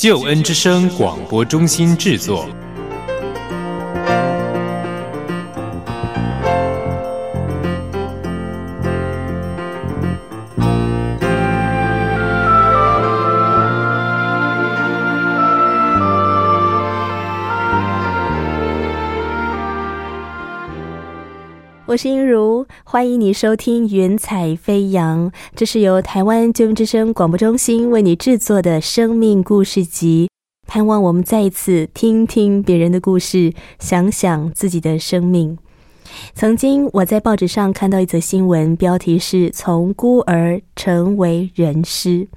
救恩之声广播中心制作。我是英如，欢迎你收听《云彩飞扬》，这是由台湾救命之声广播中心为你制作的生命故事集。盼望我们再一次听听别人的故事，想想自己的生命。曾经我在报纸上看到一则新闻，标题是“从孤儿成为人师”，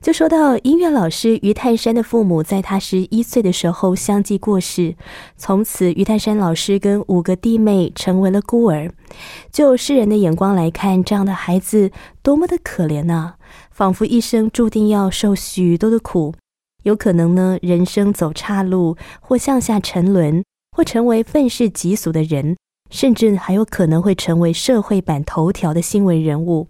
就说到音乐老师于泰山的父母在他十一岁的时候相继过世，从此于泰山老师跟五个弟妹成为了孤儿。就世人的眼光来看，这样的孩子多么的可怜呐！仿佛一生注定要受许多的苦，有可能呢，人生走岔路，或向下沉沦，或成为愤世嫉俗的人。甚至还有可能会成为社会版头条的新闻人物。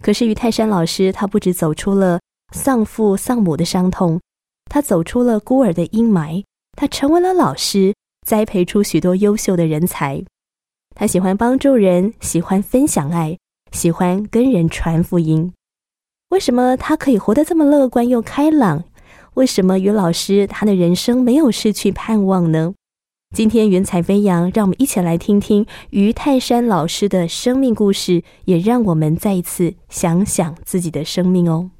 可是于泰山老师，他不止走出了丧父丧母的伤痛，他走出了孤儿的阴霾，他成为了老师，栽培出许多优秀的人才。他喜欢帮助人，喜欢分享爱，喜欢跟人传福音。为什么他可以活得这么乐观又开朗？为什么于老师他的人生没有失去盼望呢？今天云彩飞扬，让我们一起来听听于泰山老师的生命故事，也让我们再一次想想自己的生命哦。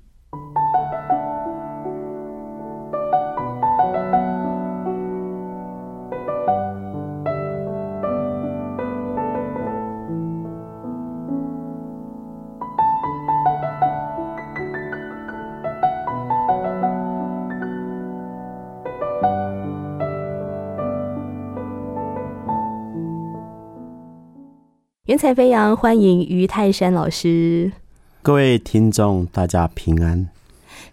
云彩飞扬，欢迎于泰山老师。各位听众，大家平安。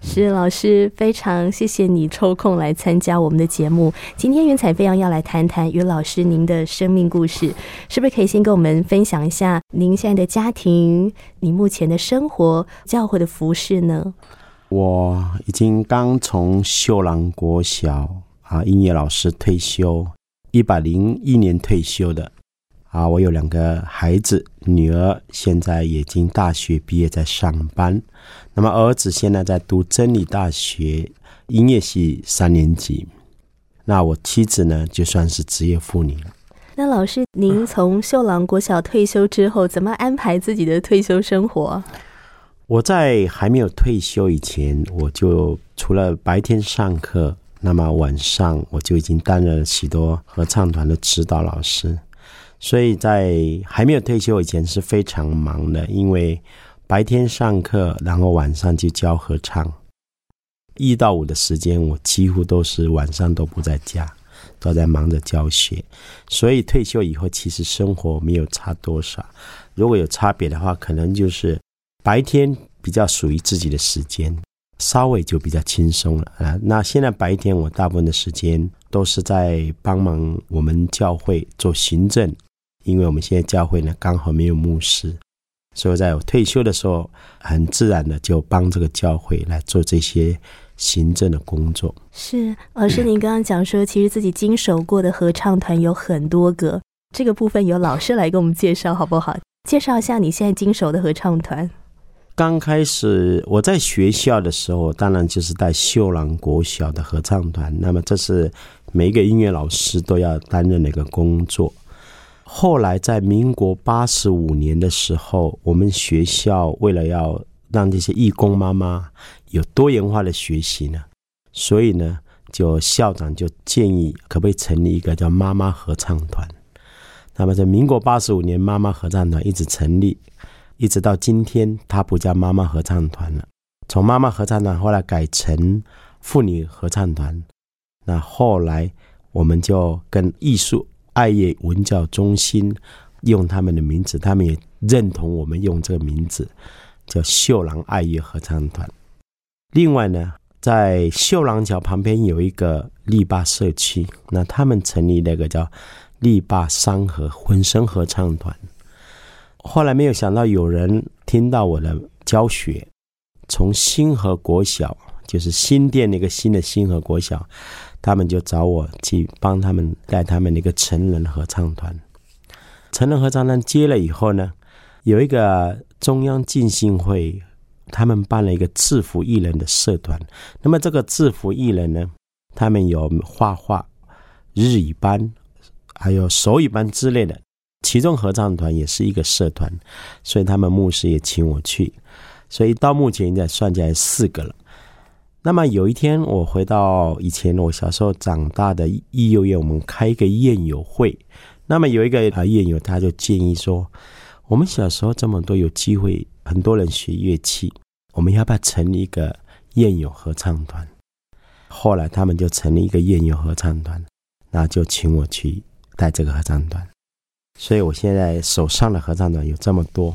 是老师，非常谢谢你抽空来参加我们的节目。今天云彩飞扬要来谈谈于老师您的生命故事，是不是可以先跟我们分享一下您现在的家庭、你目前的生活、教会的服饰呢？我已经刚从秀朗国小啊音乐老师退休，一百零一年退休的。啊，我有两个孩子，女儿现在已经大学毕业在上班，那么儿子现在在读真理大学音乐系三年级。那我妻子呢，就算是职业妇女了。那老师，您从秀朗国小退休之后，怎么安排自己的退休生活？我在还没有退休以前，我就除了白天上课，那么晚上我就已经担任了许多合唱团的指导老师。所以在还没有退休以前是非常忙的，因为白天上课，然后晚上就教合唱。一到五的时间，我几乎都是晚上都不在家，都在忙着教学。所以退休以后，其实生活没有差多少。如果有差别的话，可能就是白天比较属于自己的时间，稍微就比较轻松了啊。那现在白天我大部分的时间都是在帮忙我们教会做行政。因为我们现在教会呢刚好没有牧师，所以在我退休的时候，很自然的就帮这个教会来做这些行政的工作。是老师，您刚刚讲说，其实自己经手过的合唱团有很多个，这个部分由老师来给我们介绍好不好？介绍一下你现在经手的合唱团。刚开始我在学校的时候，当然就是带秀朗国小的合唱团，那么这是每一个音乐老师都要担任的一个工作。后来在民国八十五年的时候，我们学校为了要让这些义工妈妈有多元化的学习呢，所以呢，就校长就建议可不可以成立一个叫妈妈合唱团。那么在民国八十五年，妈妈合唱团一直成立，一直到今天，它不叫妈妈合唱团了。从妈妈合唱团后来改成妇女合唱团，那后来我们就跟艺术爱乐文教中心用他们的名字，他们也认同我们用这个名字，叫秀朗爱乐合唱团。另外呢，在秀朗桥旁边有一个力霸社区，那他们成立那个叫力霸山河混声合唱团。后来没有想到有人听到我的教学，从新河国小，就是新店那个新的新河国小。他们就找我去帮他们带他们那个成人合唱团。成人合唱团接了以后呢，有一个中央进信会，他们办了一个制服艺人的社团。那么这个制服艺人呢，他们有画画、日语班，还有手语班之类的。其中合唱团也是一个社团，所以他们牧师也请我去。所以到目前应该算起来四个了。那么有一天，我回到以前我小时候长大的幼幼院，我们开一个宴友会。那么有一个啊宴友，他就建议说，我们小时候这么多有机会，很多人学乐器，我们要不要成立一个宴友合唱团？后来他们就成立一个宴友合唱团，那就请我去带这个合唱团。所以我现在手上的合唱团有这么多，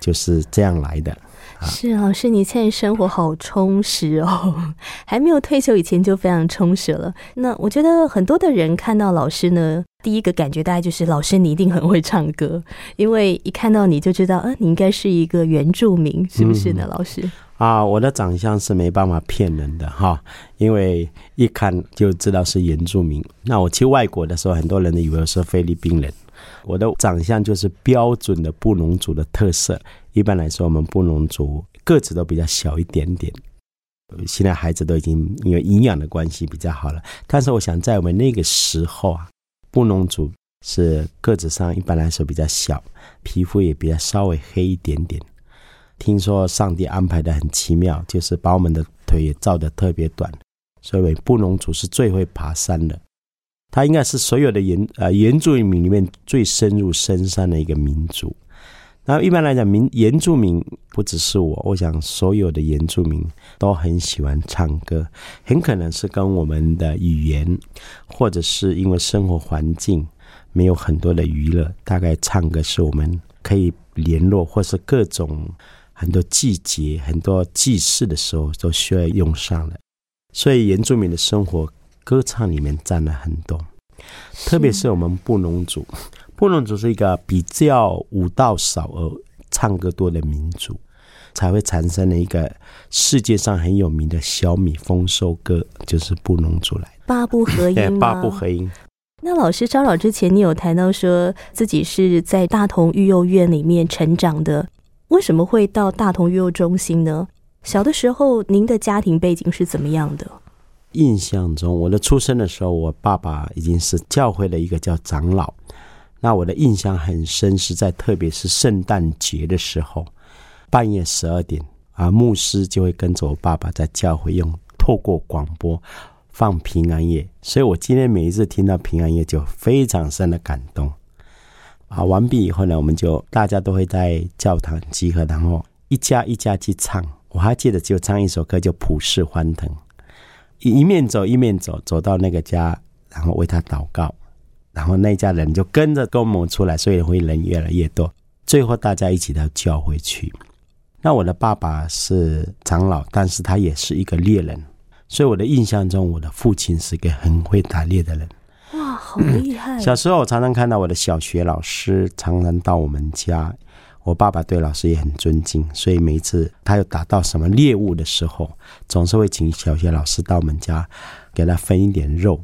就是这样来的。是老师，你现在生活好充实哦，还没有退休以前就非常充实了。那我觉得很多的人看到老师呢，第一个感觉大概就是老师你一定很会唱歌，因为一看到你就知道，呃，你应该是一个原住民，是不是呢？老师啊，我的长相是没办法骗人的哈，因为一看就知道是原住民。那我去外国的时候，很多人都以为我是菲律宾人。我的长相就是标准的布农族的特色。一般来说，我们布农族个子都比较小一点点。现在孩子都已经因为营养的关系比较好了。但是我想，在我们那个时候啊，布农族是个子上一般来说比较小，皮肤也比较稍微黑一点点。听说上帝安排的很奇妙，就是把我们的腿也造的特别短，所以布农族是最会爬山的。他应该是所有的原呃原住民里面最深入深山的一个民族。那一般来讲，民原住民不只是我，我想所有的原住民都很喜欢唱歌，很可能是跟我们的语言，或者是因为生活环境没有很多的娱乐，大概唱歌是我们可以联络，或是各种很多季节、很多祭祀的时候都需要用上的。所以原住民的生活。歌唱里面占了很多，特别是我们布农族，布农族是一个比较舞蹈少而唱歌多的民族，才会产生了一个世界上很有名的小米丰收歌，就是布农族来的八部合音 八部合音。那老师招老之前，你有谈到说自己是在大同育幼院里面成长的，为什么会到大同育幼中心呢？小的时候，您的家庭背景是怎么样的？印象中，我的出生的时候，我爸爸已经是教会的一个叫长老。那我的印象很深，是在特别是圣诞节的时候，半夜十二点，啊，牧师就会跟着我爸爸在教会用透过广播放平安夜。所以我今天每一次听到平安夜，就非常深的感动。啊，完毕以后呢，我们就大家都会在教堂集合，然后一家一家去唱。我还记得就唱一首歌，叫《普世欢腾》。一面走一面走，走到那个家，然后为他祷告，然后那家人就跟着跟我们出来，所以会人越来越多。最后大家一起到教会去。那我的爸爸是长老，但是他也是一个猎人，所以我的印象中，我的父亲是个很会打猎的人。哇，好厉害！小时候我常常看到我的小学老师常常到我们家。我爸爸对老师也很尊敬，所以每一次他有打到什么猎物的时候，总是会请小学老师到我们家给他分一点肉，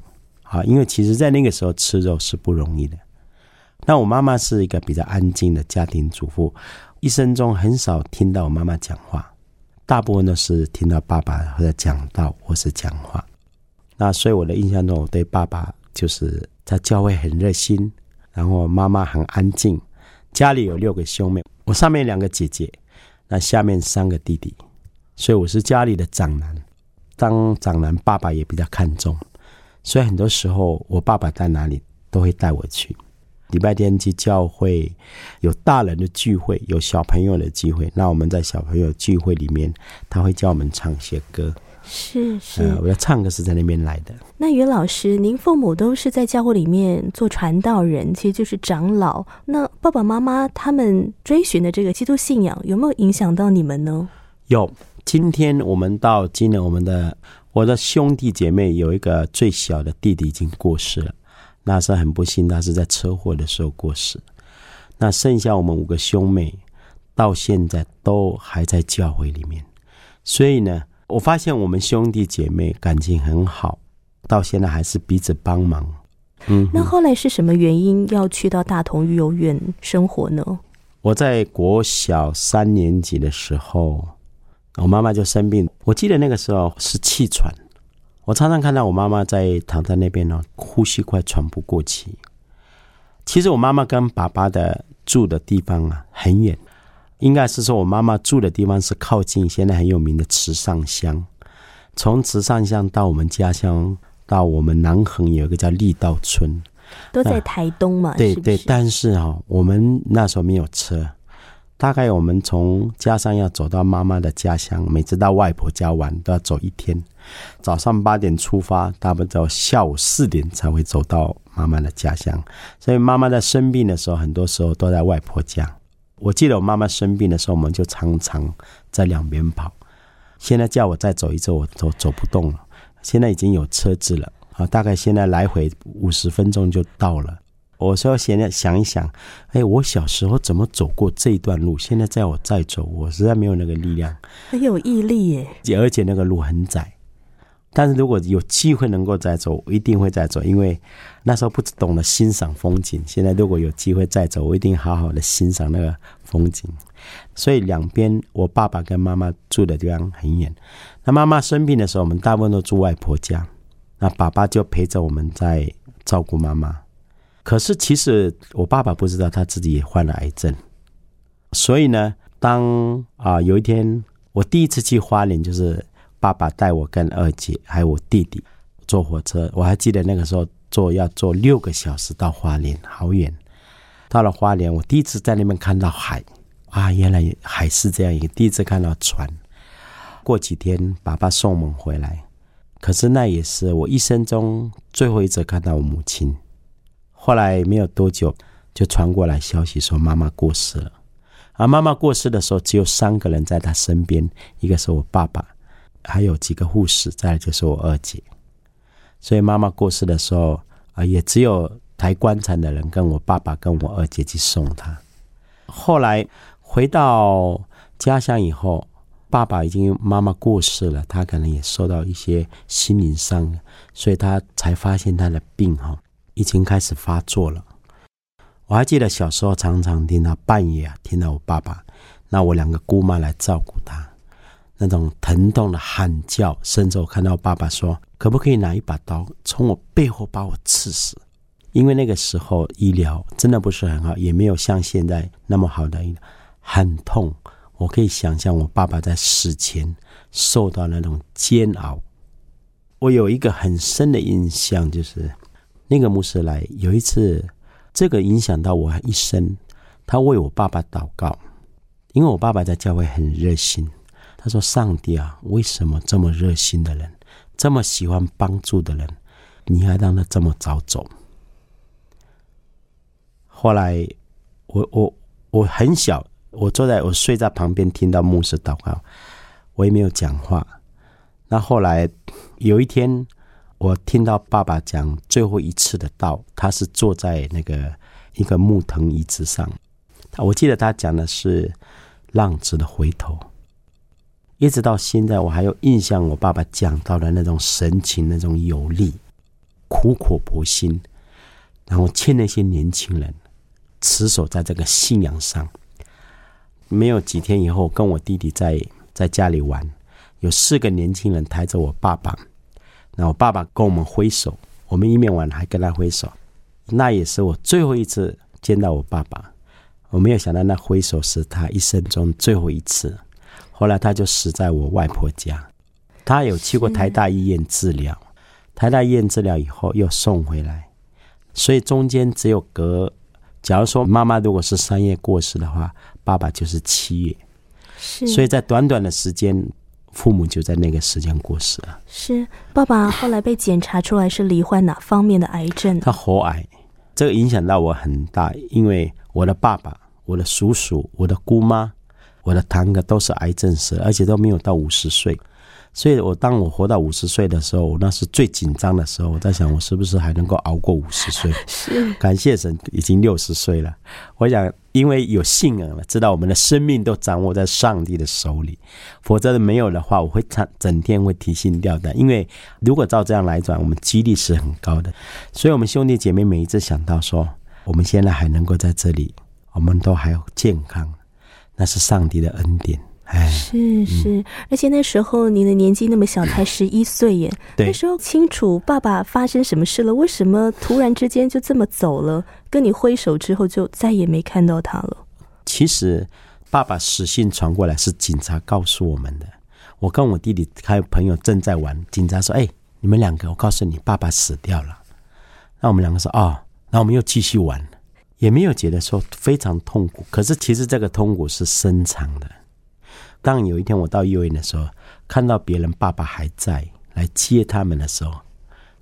啊，因为其实在那个时候吃肉是不容易的。那我妈妈是一个比较安静的家庭主妇，一生中很少听到我妈妈讲话，大部分都是听到爸爸或者讲道或是讲话。那所以我的印象中，我对爸爸就是在教会很热心，然后妈妈很安静。家里有六个兄妹，我上面两个姐姐，那下面三个弟弟，所以我是家里的长男。当长男，爸爸也比较看重，所以很多时候我爸爸在哪里都会带我去。礼拜天去教会，有大人的聚会，有小朋友的聚会。那我们在小朋友聚会里面，他会教我们唱些歌。是是。呃，我要唱歌是在那边来的。那袁老师，您父母都是在教会里面做传道人，其实就是长老。那爸爸妈妈他们追寻的这个基督信仰，有没有影响到你们呢？有。今天我们到今年，我们的我的兄弟姐妹有一个最小的弟弟已经过世了，那是很不幸，他是在车祸的时候过世。那剩下我们五个兄妹，到现在都还在教会里面。所以呢，我发现我们兄弟姐妹感情很好，到现在还是彼此帮忙。嗯，那后来是什么原因要去到大同育幼院生活呢？我在国小三年级的时候。我妈妈就生病，我记得那个时候是气喘，我常常看到我妈妈在躺在那边呢，呼吸快喘不过气。其实我妈妈跟爸爸的住的地方啊很远，应该是说我妈妈住的地方是靠近现在很有名的池上乡，从池上乡到我们家乡，到我们南横有一个叫力道村，都在台东嘛，对对，但是哈，我们那时候没有车。大概我们从家乡要走到妈妈的家乡，每次到外婆家玩都要走一天。早上八点出发，大不到下午四点才会走到妈妈的家乡。所以妈妈在生病的时候，很多时候都在外婆家。我记得我妈妈生病的时候，我们就常常在两边跑。现在叫我再走一走，我都走不动了。现在已经有车子了啊，大概现在来回五十分钟就到了。我说现在想一想，哎，我小时候怎么走过这一段路？现在在我再走，我实在没有那个力量。很有毅力耶！而且那个路很窄，但是如果有机会能够再走，我一定会再走，因为那时候不懂得欣赏风景。现在如果有机会再走，我一定好好的欣赏那个风景。所以两边我爸爸跟妈妈住的地方很远。那妈妈生病的时候，我们大部分都住外婆家，那爸爸就陪着我们在照顾妈妈。可是，其实我爸爸不知道他自己也患了癌症，所以呢，当啊有一天我第一次去花莲，就是爸爸带我跟二姐还有我弟弟坐火车，我还记得那个时候坐要坐六个小时到花莲，好远。到了花莲，我第一次在那边看到海啊，原来海是这样一个。第一次看到船。过几天，爸爸送我们回来，可是那也是我一生中最后一次看到我母亲。后来没有多久，就传过来消息说妈妈过世了。而妈妈过世的时候，只有三个人在她身边，一个是我爸爸，还有几个护士，再来就是我二姐。所以妈妈过世的时候，啊，也只有抬棺材的人跟我爸爸跟我二姐去送她。后来回到家乡以后，爸爸已经妈妈过世了，他可能也受到一些心灵伤，所以他才发现他的病哈。已经开始发作了。我还记得小时候常常听到半夜啊，听到我爸爸，那我两个姑妈来照顾他，那种疼痛的喊叫，甚至我看到爸爸说：“可不可以拿一把刀从我背后把我刺死？”因为那个时候医疗真的不是很好，也没有像现在那么好的医，很痛。我可以想象我爸爸在死前受到那种煎熬。我有一个很深的印象，就是。那个牧师来有一次，这个影响到我一生。他为我爸爸祷告，因为我爸爸在教会很热心。他说：“上帝啊，为什么这么热心的人，这么喜欢帮助的人，你还让他这么早走？”后来，我我我很小，我坐在我睡在旁边，听到牧师祷告，我也没有讲话。那后来有一天。我听到爸爸讲最后一次的道，他是坐在那个一个木藤椅子上。我记得他讲的是浪子的回头，一直到现在我还有印象。我爸爸讲到的那种神情，那种有力、苦口婆心，然后劝那些年轻人持守在这个信仰上。没有几天以后，跟我弟弟在在家里玩，有四个年轻人抬着我爸爸。那我爸爸跟我们挥手，我们一面玩还跟他挥手，那也是我最后一次见到我爸爸。我没有想到那挥手是他一生中最后一次。后来他就死在我外婆家。他有去过台大医院治疗，台大医院治疗以后又送回来，所以中间只有隔。假如说妈妈如果是三月过世的话，爸爸就是七月。是，所以在短短的时间。父母就在那个时间过世了。是爸爸后来被检查出来是罹患哪方面的癌症？他喉癌，这个影响到我很大，因为我的爸爸、我的叔叔、我的姑妈、我的堂哥都是癌症死，而且都没有到五十岁。所以，我当我活到五十岁的时候，那是最紧张的时候。我在想，我是不是还能够熬过五十岁？是感谢神，已经六十岁了。我想，因为有信仰了，知道我们的生命都掌握在上帝的手里。否则没有的话，我会整整天会提心吊胆。因为如果照这样来转，我们几率是很高的。所以，我们兄弟姐妹每一次想到说，我们现在还能够在这里，我们都还有健康，那是上帝的恩典。是是，而且那时候你的年纪那么小，才 十一岁耶。那时候清楚爸爸发生什么事了？为什么突然之间就这么走了？跟你挥手之后就再也没看到他了。其实爸爸死讯传过来是警察告诉我们的。我跟我弟弟还有朋友正在玩，警察说：“哎，你们两个，我告诉你，爸爸死掉了。”那我们两个说：“哦。”那我们又继续玩，也没有觉得说非常痛苦。可是其实这个痛苦是深长的。当有一天我到幼儿园的时候，看到别人爸爸还在来接他们的时候，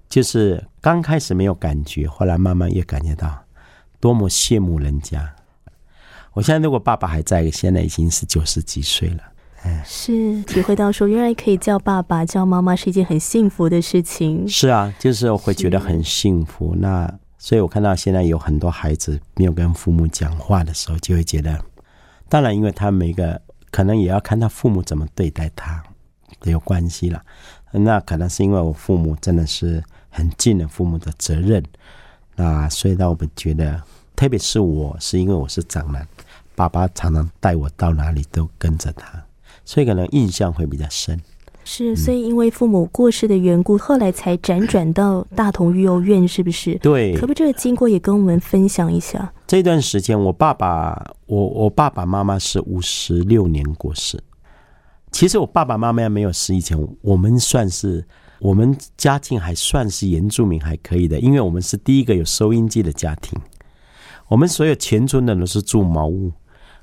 就是刚开始没有感觉，后来慢慢也感觉到多么羡慕人家。我现在如果爸爸还在，现在已经是九十几岁了，哎，是体会到说原来可以叫爸爸叫妈妈是一件很幸福的事情。是啊，就是会觉得很幸福。那所以我看到现在有很多孩子没有跟父母讲话的时候，就会觉得，当然因为他每个。可能也要看他父母怎么对待他，有关系了。那可能是因为我父母真的是很尽了父母的责任，那所以让我们觉得，特别是我是因为我是长男，爸爸常常带我到哪里都跟着他，所以可能印象会比较深。是，所以因为父母过世的缘故，后来才辗转到大同育幼院，是不是？对。可不，这个经过也跟我们分享一下。这段时间，我爸爸，我我爸爸妈妈是五十六年过世。其实我爸爸妈妈没有死以前，我们算是我们家境还算是原住民还可以的，因为我们是第一个有收音机的家庭。我们所有全村的都是住茅屋，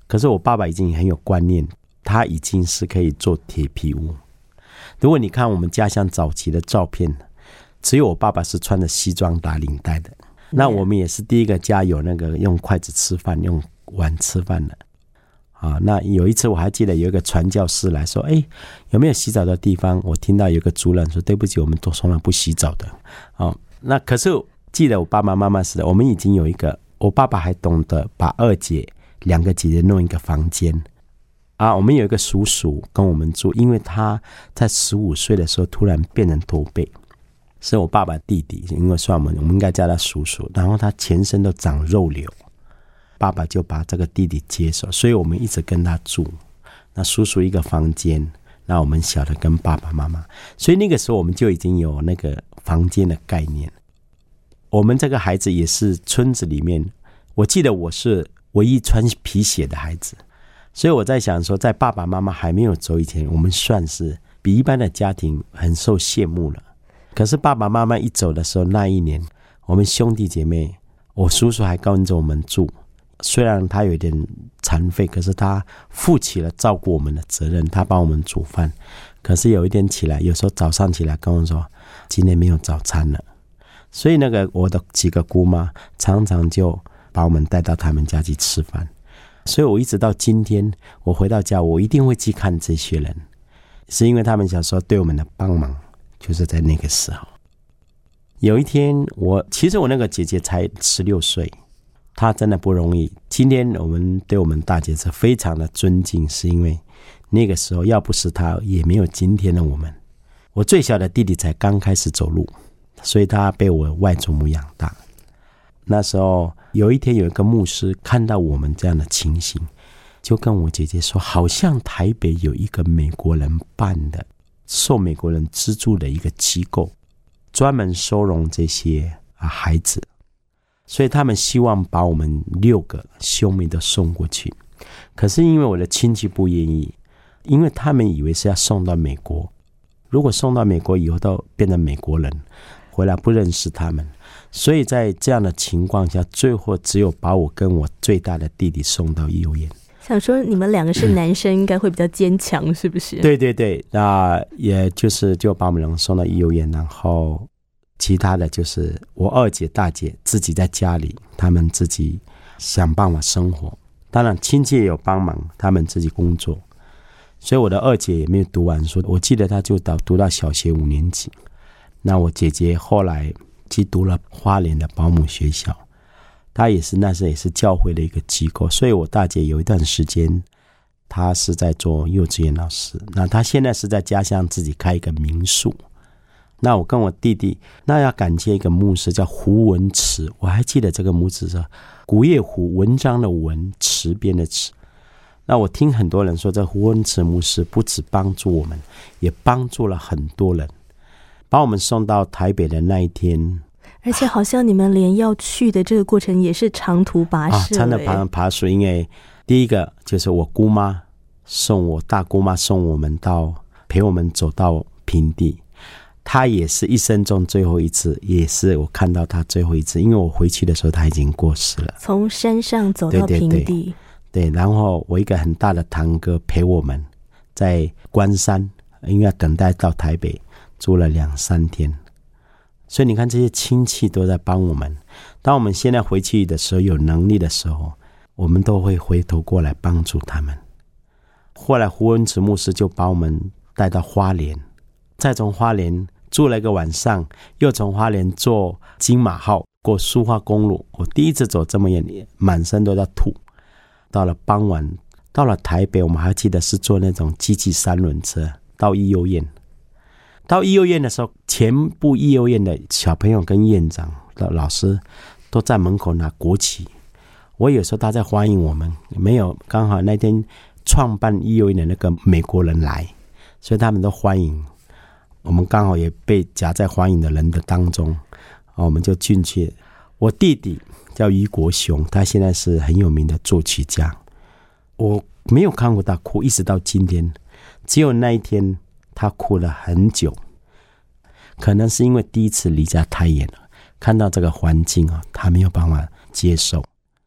可是我爸爸已经很有观念，他已经是可以做铁皮屋。如果你看我们家乡早期的照片，只有我爸爸是穿着西装打领带的。那我们也是第一个家有那个用筷子吃饭、用碗吃饭的。啊，那有一次我还记得有一个传教士来说：“哎，有没有洗澡的地方？”我听到有个族人说：“对不起，我们都从来不洗澡的。”哦，那可是记得我爸爸妈妈是的，我们已经有一个，我爸爸还懂得把二姐两个姐姐弄一个房间。啊，我们有一个叔叔跟我们住，因为他在十五岁的时候突然变成驼背，是我爸爸弟弟，因为算我们，我们应该叫他叔叔。然后他全身都长肉瘤，爸爸就把这个弟弟接手，所以我们一直跟他住。那叔叔一个房间，那我们小的跟爸爸妈妈，所以那个时候我们就已经有那个房间的概念。我们这个孩子也是村子里面，我记得我是唯一穿皮鞋的孩子。所以我在想说，在爸爸妈妈还没有走以前，我们算是比一般的家庭很受羡慕了。可是爸爸妈妈一走的时候，那一年，我们兄弟姐妹，我叔叔还跟着我们住。虽然他有点残废，可是他负起了照顾我们的责任。他帮我们煮饭。可是有一天起来，有时候早上起来跟我说，今天没有早餐了。所以那个我的几个姑妈常常就把我们带到他们家去吃饭。所以，我一直到今天，我回到家，我一定会去看这些人，是因为他们小时候对我们的帮忙，就是在那个时候。有一天，我其实我那个姐姐才十六岁，她真的不容易。今天我们对我们大姐是非常的尊敬，是因为那个时候要不是她，也没有今天的我们。我最小的弟弟才刚开始走路，所以他被我外祖母养大。那时候有一天，有一个牧师看到我们这样的情形，就跟我姐姐说：“好像台北有一个美国人办的、受美国人资助的一个机构，专门收容这些啊孩子，所以他们希望把我们六个兄妹都送过去。可是因为我的亲戚不愿意，因为他们以为是要送到美国，如果送到美国以后都变成美国人，回来不认识他们。”所以在这样的情况下，最后只有把我跟我最大的弟弟送到医院。想说你们两个是男生，应该会比较坚强，是不是？对对对，那也就是就把我们两个送到幼儿园，然后其他的就是我二姐、大姐自己在家里，他们自己想办法生活。当然亲戚也有帮忙，他们自己工作。所以我的二姐也没有读完书，我记得她就到读到小学五年级。那我姐姐后来去读了花莲的保姆学校。他也是那时也是教会的一个机构，所以我大姐有一段时间，她是在做幼稚园老师。那她现在是在家乡自己开一个民宿。那我跟我弟弟，那要感谢一个牧师叫胡文慈，我还记得这个牧师是古叶胡文章的文，池边的池。那我听很多人说，这胡文慈牧师不止帮助我们，也帮助了很多人，把我们送到台北的那一天。而且好像你们连要去的这个过程也是长途跋涉，长途爬爬树。因为第一个就是我姑妈送我大姑妈送我们到陪我们走到平地，她也是一生中最后一次，也是我看到她最后一次。因为我回去的时候她已经过世了。从山上走到平地，对。然后我一个很大的堂哥陪我们在关山，因为要等待到台北住了两三天。所以你看，这些亲戚都在帮我们。当我们现在回去的时候，有能力的时候，我们都会回头过来帮助他们。后来胡文慈牧师就把我们带到花莲，再从花莲住了一个晚上，又从花莲坐金马号过苏花公路。我第一次走这么远，满身都在吐。到了傍晚，到了台北，我们还记得是坐那种机器三轮车到医幼院。到幼儿园的时候，全部幼儿园的小朋友跟院长的老师都在门口拿国旗。我有时候他在欢迎我们，没有刚好那天创办幼儿园的那个美国人来，所以他们都欢迎我们，刚好也被夹在欢迎的人的当中，我们就进去。我弟弟叫于国雄，他现在是很有名的作曲家。我没有看过他哭，一直到今天，只有那一天。他哭了很久，可能是因为第一次离家太远了，看到这个环境啊，他没有办法接受。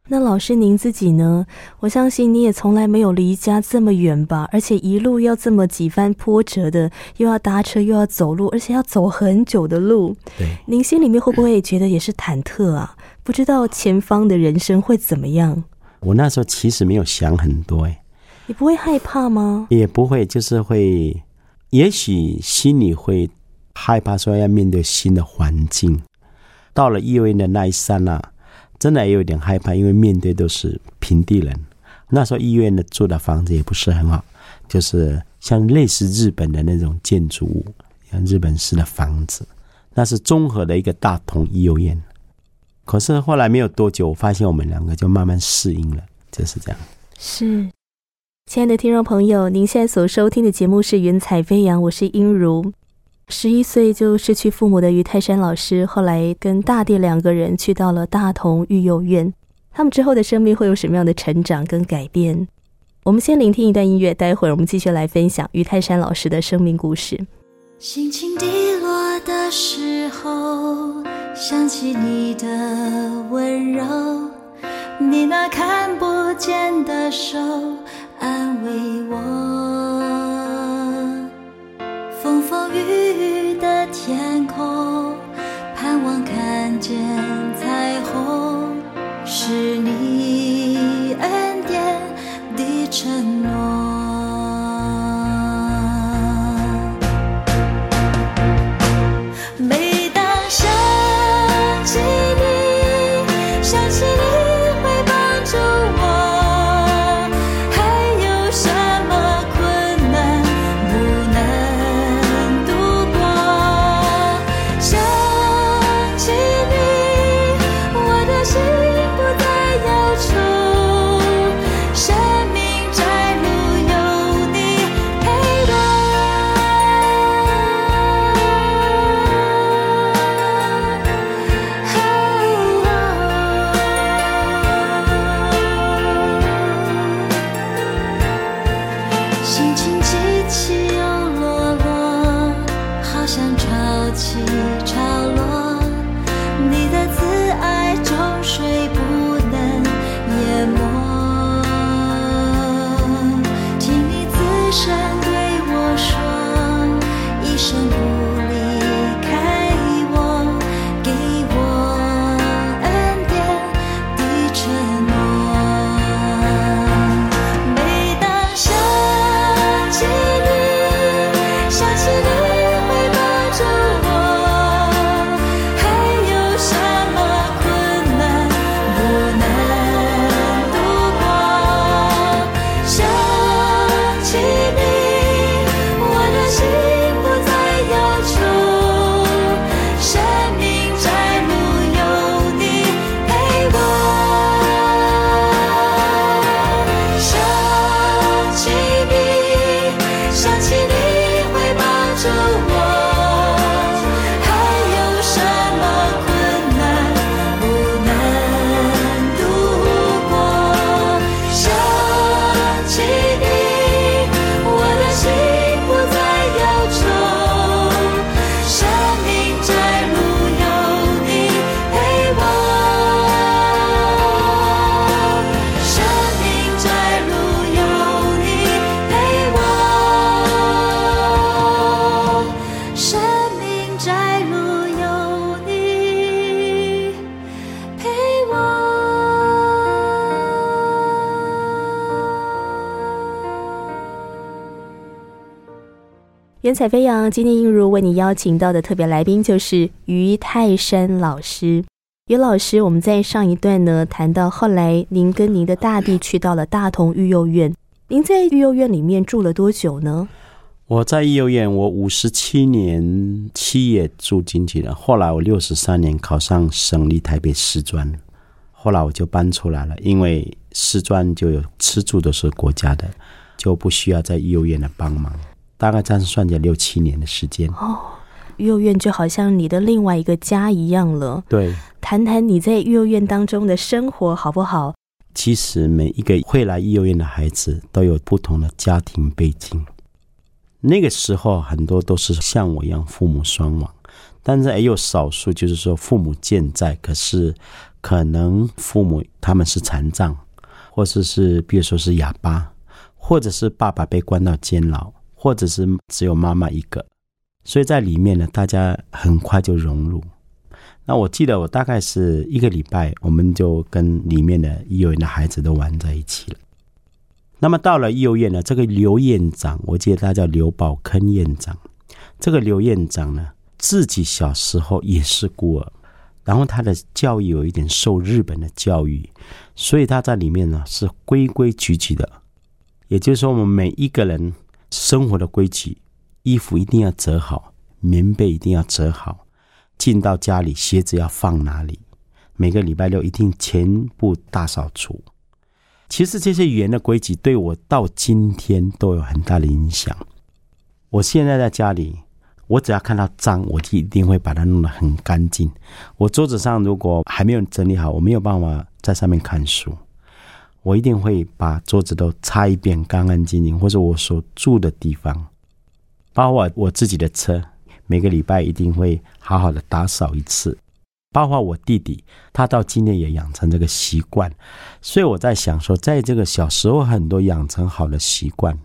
那老师您自己呢？我相信你也从来没有离家这么远吧？而且一路要这么几番波折的，又要搭车，又要走路，而且要走很久的路。对，您心里面会不会觉得也是忐忑啊？不知道前方的人生会怎么样？我那时候其实没有想很多，哎，你不会害怕吗？也不会，就是会。也许心里会害怕，说要面对新的环境。到了医院的那一刹那，真的也有点害怕，因为面对都是平地人。那时候医院的住的房子也不是很好，就是像类似日本的那种建筑物，像日本式的房子。那是综合的一个大同医院。可是后来没有多久，我发现我们两个就慢慢适应了，就是这样。是。亲爱的听众朋友，您现在所收听的节目是《云彩飞扬》，我是英如。十一岁就失去父母的于泰山老师，后来跟大弟两个人去到了大同育幼院。他们之后的生命会有什么样的成长跟改变？我们先聆听一段音乐，待会儿我们继续来分享于泰山老师的生命故事。心情低落的时候，想起你的温柔，你那看不见的手。安慰我，风风雨雨的天空，盼望看见彩虹，是你恩典的承诺。云彩飞扬，今天映如为你邀请到的特别来宾就是于泰山老师。于老师，我们在上一段呢谈到，后来您跟您的大弟去到了大同育幼院。您在育幼院里面住了多久呢？我在育幼院，我五十七年七月住进去了。后来我六十三年考上省立台北师专，后来我就搬出来了，因为师专就有吃住都是国家的，就不需要在育幼院的帮忙。大概这样算起来六七年的时间。哦，育幼院就好像你的另外一个家一样了。对，谈谈你在育幼院当中的生活好不好？其实每一个会来育幼院的孩子都有不同的家庭背景。那个时候很多都是像我一样父母双亡，但是也有少数就是说父母健在，可是可能父母他们是残障，或者是比如说是哑巴，或者是爸爸被关到监牢，或者是只有妈妈一个，所以在里面呢，大家很快就融入。那我记得我大概是一个礼拜，我们就跟里面的幼儿园的孩子都玩在一起了。那么到了幼儿园呢，这个刘院长，我记得他叫刘宝坑院长。这个刘院长呢，自己小时候也是孤儿，然后他的教育有一点受日本的教育，所以他在里面呢是规规矩矩的。也就是说，我们每一个人生活的规矩，衣服一定要折好，棉被一定要折好，进到家里鞋子要放哪里，每个礼拜六一定全部大扫除。其实这些语言的规矩对我到今天都有很大的影响。我现在在家里，我只要看到脏，我就一定会把它弄得很干净。我桌子上如果还没有整理好，我没有办法在上面看书。我一定会把桌子都擦一遍，干干净净。或者我所住的地方，包括我自己的车，每个礼拜一定会好好的打扫一次。包括我弟弟，他到今天也养成这个习惯，所以我在想说，在这个小时候很多养成好的习惯，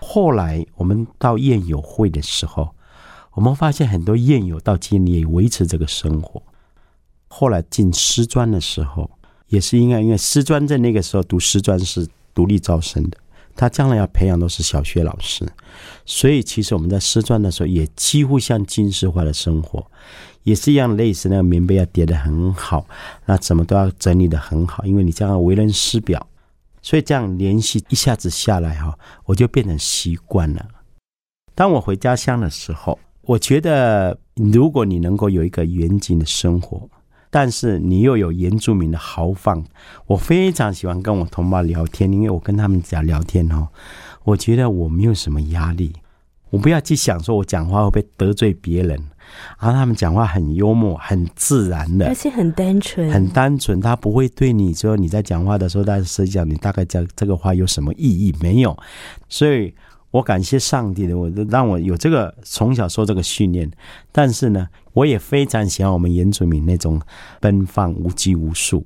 后来我们到宴友会的时候，我们发现很多宴友到今天也维持这个生活。后来进师专的时候，也是应该因为师专在那个时候读师专是独立招生的，他将来要培养都是小学老师，所以其实我们在师专的时候也几乎像军事化的生活。也是一样，类似那个棉被要叠得很好，那怎么都要整理得很好，因为你这样为人师表，所以这样联系一下子下来哈，我就变成习惯了。当我回家乡的时候，我觉得如果你能够有一个远景的生活，但是你又有原住民的豪放，我非常喜欢跟我同胞聊天，因为我跟他们讲聊天哦，我觉得我没有什么压力，我不要去想说我讲话会不会得罪别人。然后他们讲话很幽默，很自然的，而且很单纯，很单纯。他不会对你说你在讲话的时候，但是实际上你大概讲这个话有什么意义没有？所以我感谢上帝的，我让我有这个从小受这个训练。但是呢，我也非常喜欢我们原住民那种奔放、无拘无束。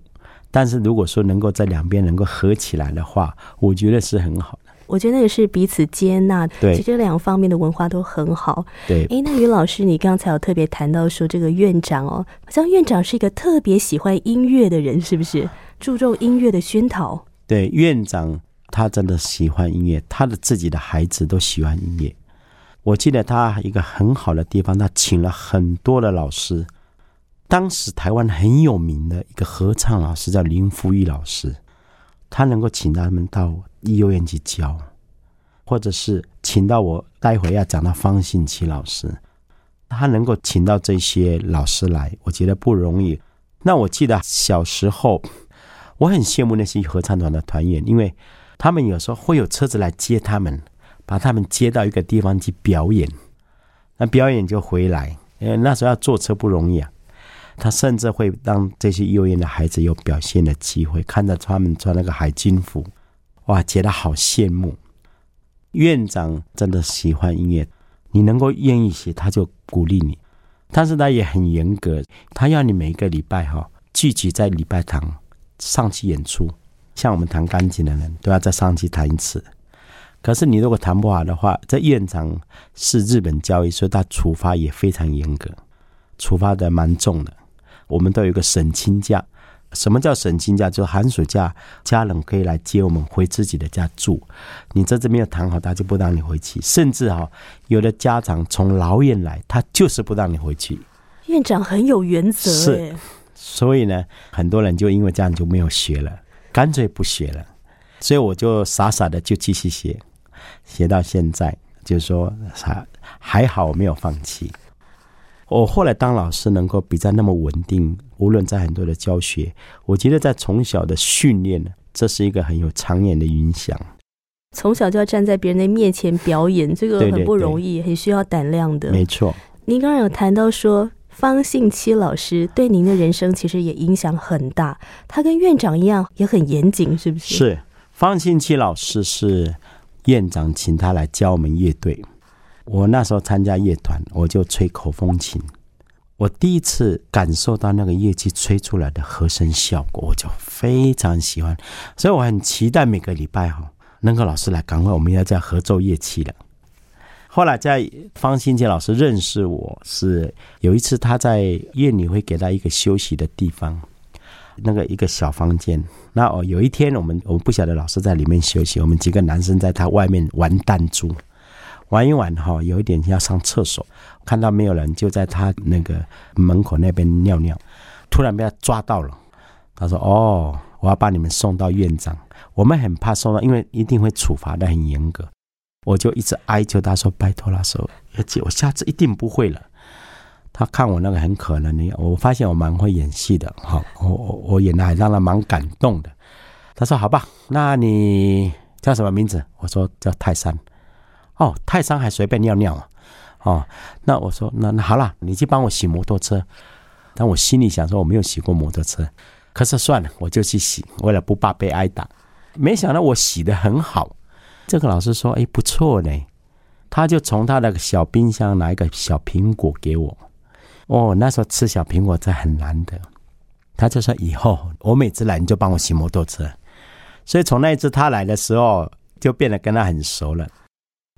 但是如果说能够在两边能够合起来的话，我觉得是很好的。我觉得也是彼此接纳，对，其实两方面的文化都很好。对，哎，那于老师，你刚才有特别谈到说，这个院长哦，好像院长是一个特别喜欢音乐的人，是不是？注重音乐的熏陶。对，院长他真的喜欢音乐，他的自己的孩子都喜欢音乐。我记得他一个很好的地方，他请了很多的老师。当时台湾很有名的一个合唱老师叫林福玉老师。他能够请他们到医院去教，或者是请到我待会要讲到方信奇老师，他能够请到这些老师来，我觉得不容易。那我记得小时候，我很羡慕那些合唱团的团员，因为他们有时候会有车子来接他们，把他们接到一个地方去表演，那表演就回来，因为那时候要坐车不容易啊。他甚至会让这些幼儿园的孩子有表现的机会，看到他们穿那个海军服，哇，觉得好羡慕。院长真的喜欢音乐，你能够愿意写，他就鼓励你。但是他也很严格，他要你每个礼拜哈聚集在礼拜堂上去演出。像我们弹钢琴的人都要在上去弹一次。可是你如果谈不好的话，在院长是日本教育，所以他处罚也非常严格，处罚的蛮重的。我们都有个省亲假，什么叫省亲假？就是寒暑假家人可以来接我们回自己的家住。你在这边有谈好，他就不让你回去。甚至哈，有的家长从老远来，他就是不让你回去。院长很有原则，是。所以呢，很多人就因为这样就没有学了，干脆不学了。所以我就傻傻的就继续学，学到现在，就是说还还好没有放弃。我后来当老师能够比较那么稳定，无论在很多的教学，我觉得在从小的训练呢，这是一个很有长远的影响。从小就要站在别人的面前表演，这个很不容易，很需要胆量的。没错。您刚刚有谈到说，方信七老师对您的人生其实也影响很大。他跟院长一样，也很严谨，是不是？是。方信七老师是院长请他来教我们乐队。我那时候参加乐团，我就吹口风琴。我第一次感受到那个乐器吹出来的和声效果，我就非常喜欢。所以我很期待每个礼拜哈，能够老师来，赶快我们要在合奏乐器了。后来在方新杰老师认识我是有一次他在夜里会给他一个休息的地方，那个一个小房间。那哦，有一天我们我们不晓得老师在里面休息，我们几个男生在他外面玩弹珠。玩一玩哈，有一点要上厕所，看到没有人，就在他那个门口那边尿尿，突然被他抓到了。他说：“哦，我要把你们送到院长，我们很怕送到，因为一定会处罚的很严格。”我就一直哀求他说：“拜托了，说我下次一定不会了。”他看我那个很可能的，我发现我蛮会演戏的，哈，我我我演的还让他蛮感动的。他说：“好吧，那你叫什么名字？”我说：“叫泰山。”哦，泰山还随便尿尿啊！哦，那我说，那那好了，你去帮我洗摩托车。但我心里想说，我没有洗过摩托车，可是算了，我就去洗，为了不怕被挨打。没想到我洗的很好，这个老师说，哎，不错呢。他就从他的小冰箱拿一个小苹果给我。哦，那时候吃小苹果真很难得。他就说，以后我每次来你就帮我洗摩托车。所以从那一次他来的时候，就变得跟他很熟了。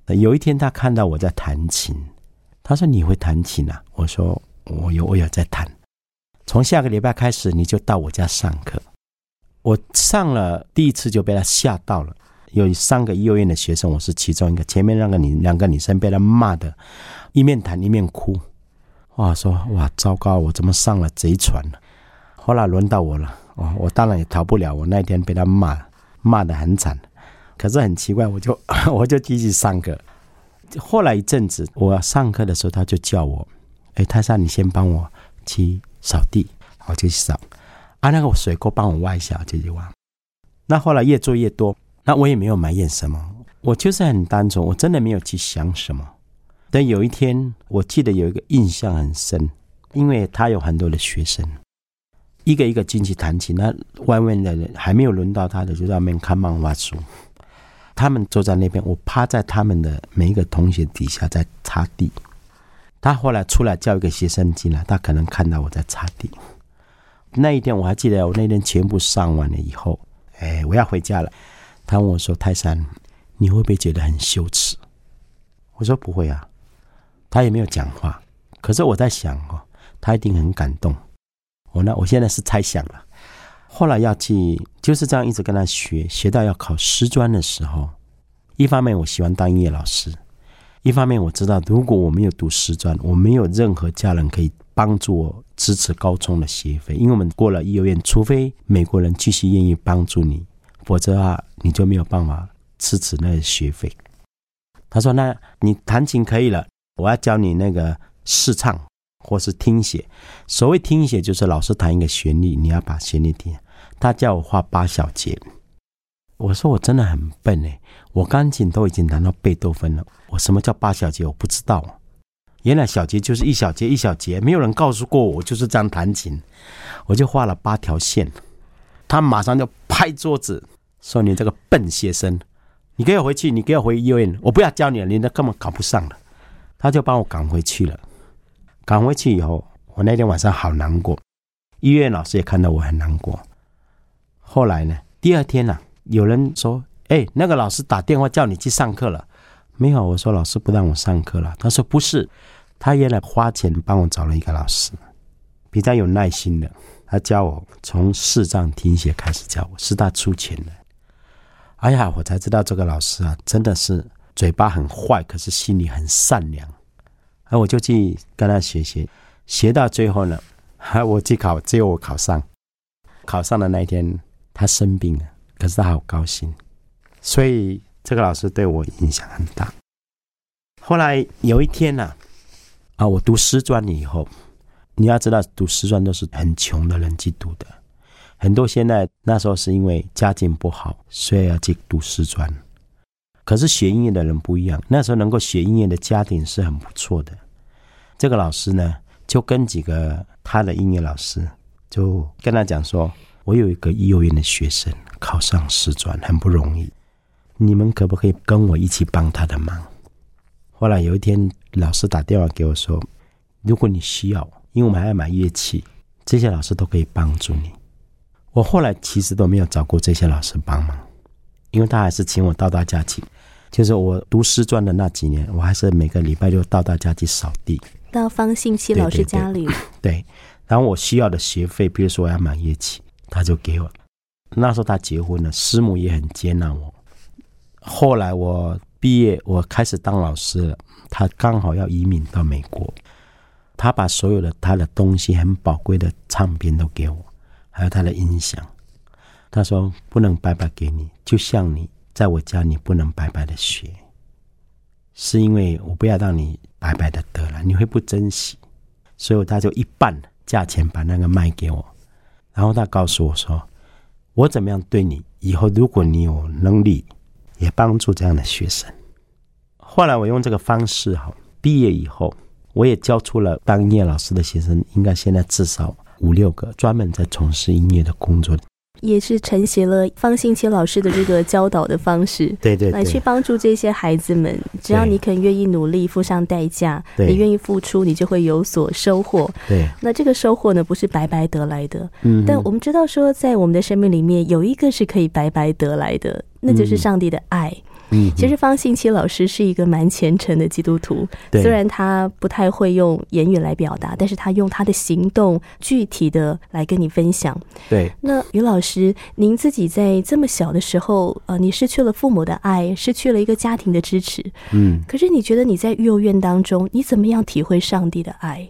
有一天，他看到我在弹琴，他说：“你会弹琴啊？”我说：“我有，我有在弹。”从下个礼拜开始，你就到我家上课。我上了第一次就被他吓到了。有三个幼儿园的学生，我是其中一个。前面那个女两个女生被他骂的，一面弹一面哭。哇，说哇，糟糕，我怎么上了贼船了？后来轮到我了，哦，我当然也逃不了。我那天被他骂，骂的很惨。可是很奇怪，我就 我就继续上课。后来一阵子，我上课的时候，他就叫我：“哎，泰山，你先帮我去扫地。”我就去扫。啊，那个水沟帮我挖一下，就去挖。那后来越做越多，那我也没有埋怨什么，我就是很单纯，我真的没有去想什么。但有一天，我记得有一个印象很深，因为他有很多的学生，一个一个进去弹琴，那外面的人还没有轮到他的，就在外面看漫画书。他们坐在那边，我趴在他们的每一个同学底下在擦地。他后来出来叫一个学生进来，他可能看到我在擦地。那一天我还记得，我那天全部上完了以后，哎，我要回家了。他问我说：“泰山，你会不会觉得很羞耻？”我说：“不会啊。”他也没有讲话。可是我在想哦，他一定很感动。我呢，我现在是猜想了。后来要去就是这样一直跟他学，学到要考师专的时候，一方面我喜欢当音乐老师，一方面我知道如果我没有读师专，我没有任何家人可以帮助我支持高中的学费，因为我们过了幼儿园，除非美国人继续愿意帮助你，否则啊你就没有办法支持那个学费。他说：“那你弹琴可以了，我要教你那个试唱。”或是听写，所谓听写就是老师弹一个旋律，你要把旋律听。他叫我画八小节，我说我真的很笨哎，我钢琴都已经弹到贝多芬了，我什么叫八小节我不知道。原来小节就是一小节一小节，没有人告诉过我，就是这样弹琴。我就画了八条线，他马上就拍桌子说：“你这个笨学生，你给我回去，你给我回医院，我不要教你了，你那根本考不上了。”他就把我赶回去了。赶回去以后，我那天晚上好难过。医院老师也看到我很难过。后来呢，第二天呢，有人说：“哎，那个老师打电话叫你去上课了。”没有，我说老师不让我上课了。他说不是，他原来花钱帮我找了一个老师，比较有耐心的。他教我从视障听写开始教我，是他出钱的。哎呀，我才知道这个老师啊，真的是嘴巴很坏，可是心里很善良。而我就去跟他学习，学到最后呢，还我去考，只有我考上。考上的那一天，他生病了，可是他好高兴。所以这个老师对我影响很大。后来有一天呢、啊，我读师专了以后，你要知道，读师专都是很穷的人去读的。很多现在那时候是因为家境不好，所以要去读师专。可是学音乐的人不一样，那时候能够学音乐的家庭是很不错的。这个老师呢，就跟几个他的音乐老师，就跟他讲说：“我有一个幼儿园的学生考上师专，很不容易，你们可不可以跟我一起帮他的忙？”后来有一天，老师打电话给我说：“如果你需要，因为我们还要买乐器，这些老师都可以帮助你。”我后来其实都没有找过这些老师帮忙，因为他还是请我到他家去。就是我读师专的那几年，我还是每个礼拜就到他家去扫地。到方信息老师家里，对，然后我需要的学费，比如说我要买乐器，他就给我。那时候他结婚了，师母也很接纳我。后来我毕业，我开始当老师了，他刚好要移民到美国，他把所有的他的东西，很宝贵的唱片都给我，还有他的音响。他说不能白白给你，就像你在我家，你不能白白的学，是因为我不要让你白白的得了，你会不珍惜，所以他就一半价钱把那个卖给我，然后他告诉我说，我怎么样对你，以后如果你有能力，也帮助这样的学生。后来我用这个方式哈，毕业以后，我也教出了当音乐老师的学生，应该现在至少五六个，专门在从事音乐的工作。也是承袭了方信清老师的这个教导的方式，对对来去帮助这些孩子们。只要你肯愿意努力，付上代价，你愿意付出，你就会有所收获。对，那这个收获呢，不是白白得来的。嗯但我们知道说，在我们的生命里面，有一个是可以白白得来的，那就是上帝的爱。嗯，其实方信七老师是一个蛮虔诚的基督徒，虽然他不太会用言语来表达，但是他用他的行动具体的来跟你分享。对，那于老师，您自己在这么小的时候，呃，你失去了父母的爱，失去了一个家庭的支持，嗯，可是你觉得你在幼儿园当中，你怎么样体会上帝的爱？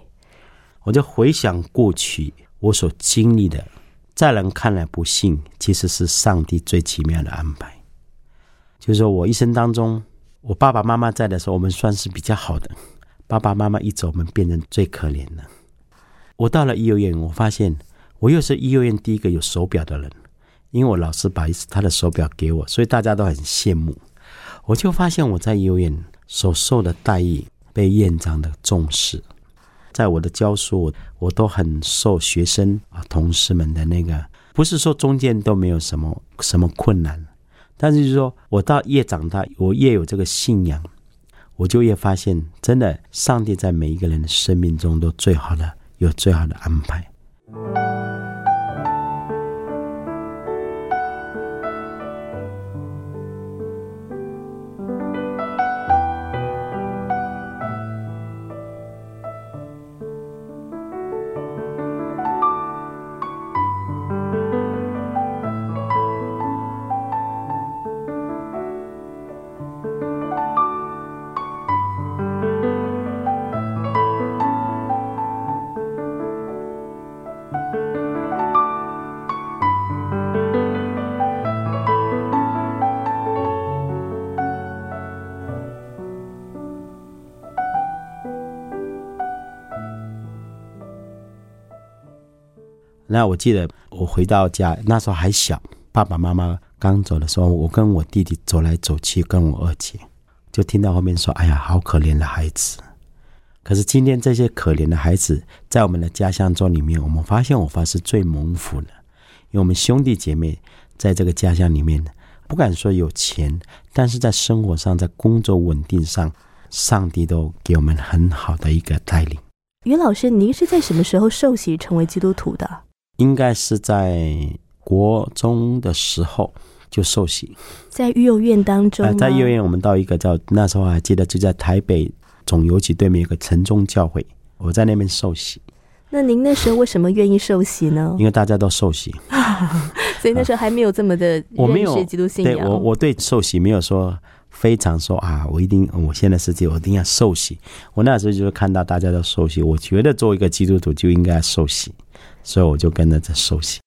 我就回想过去我所经历的，在人看来不幸，其实是上帝最奇妙的安排。就是说我一生当中，我爸爸妈妈在的时候，我们算是比较好的；爸爸妈妈一走，我们变成最可怜的。我到了幼儿园，我发现我又是幼儿园第一个有手表的人，因为我老师把他的手表给我，所以大家都很羡慕。我就发现我在幼儿园所受的待遇被院长的重视，在我的教书，我都很受学生啊同事们的那个，不是说中间都没有什么什么困难，但是就是说我到越长大，我越有这个信仰，我就越发现，真的上帝在每一个人的生命中都最好的有最好的安排。那我记得我回到家，那时候还小，爸爸妈妈刚走的时候，我跟我弟弟走来走去，跟我二姐，就听到后面说：“哎呀，好可怜的孩子。”可是今天这些可怜的孩子，在我们的家乡中里面，我们发现我发是最蒙福的，因为我们兄弟姐妹在这个家乡里面，不敢说有钱，但是在生活上，在工作稳定上，上帝都给我们很好的一个带领。于老师，您是在什么时候受洗成为基督徒的？应该是在国中的时候就受洗。在育幼院当中在幼院我们到一个叫那时候还记得就在台北总邮局对面有个城中教会，我在那边受洗。那您那时候为什么愿意受洗呢？因为大家都受洗，所以那时候还没有这么的我没有认识基督信仰。对我我对受洗没有说非常说啊，我一定我现在是这，我一定要受洗。我那时候就是看到大家都受洗，我觉得作为一个基督徒就应该受洗，所以我就跟着在受洗。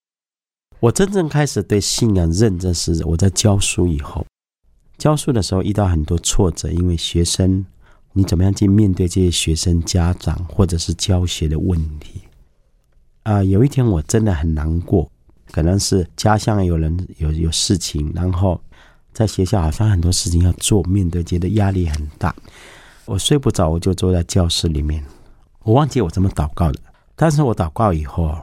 我真正开始对信仰认真是我在教书以后，教书的时候遇到很多挫折，因为学生你怎么样去面对这些学生家长或者是教学的问题。啊、有一天我真的很难过，可能是家乡有人有有事情，然后在学校好像很多事情要做，面对觉得压力很大，我睡不着，我就坐在教室里面，我忘记我怎么祷告的，但是我祷告以后，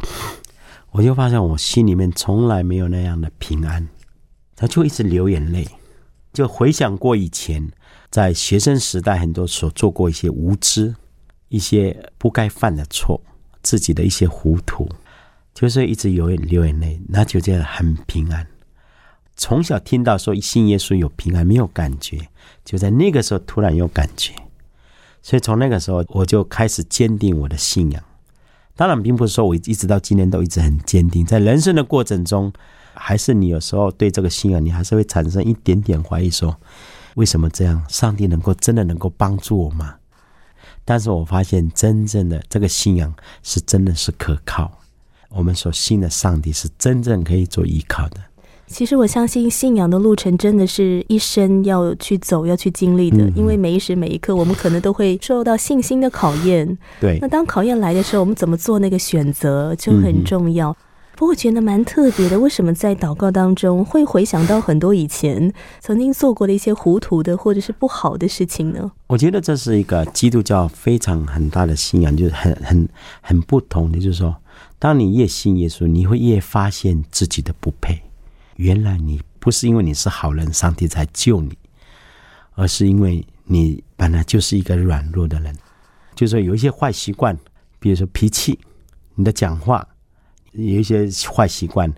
我就发现我心里面从来没有那样的平安，他就一直流眼泪，就回想过以前在学生时代很多所做过一些无知、一些不该犯的错，自己的一些糊涂，就是一直有流眼泪，那就觉得很平安。从小听到说信耶稣有平安，没有感觉，就在那个时候突然有感觉，所以从那个时候我就开始坚定我的信仰。当然，并不是说我一直到今天都一直很坚定，在人生的过程中，还是你有时候对这个信仰，你还是会产生一点点怀疑，说为什么这样？上帝能够真的能够帮助我吗？但是我发现，真正的这个信仰是真的是可靠，我们所信的上帝是真正可以做依靠的。其实我相信信仰的路程真的是一生要去走、要去经历的，嗯因为每一时每一刻，我们可能都会受到信心的考验。对那，当考验来的时候，我们怎么做那个选择就很重要。不过我觉得蛮特别的，为什么在祷告当中会回想到很多以前曾经做过的一些糊涂的或者是不好的事情呢？我觉得这是一个基督教非常很大的信仰，就是很很很不同的，就是说，当你越信耶稣，你会越发现自己的不配。原来你不是因为你是好人，上帝才救你，而是因为你本来就是一个软弱的人，就是说有一些坏习惯，比如说脾气，你的讲话有一些坏习惯。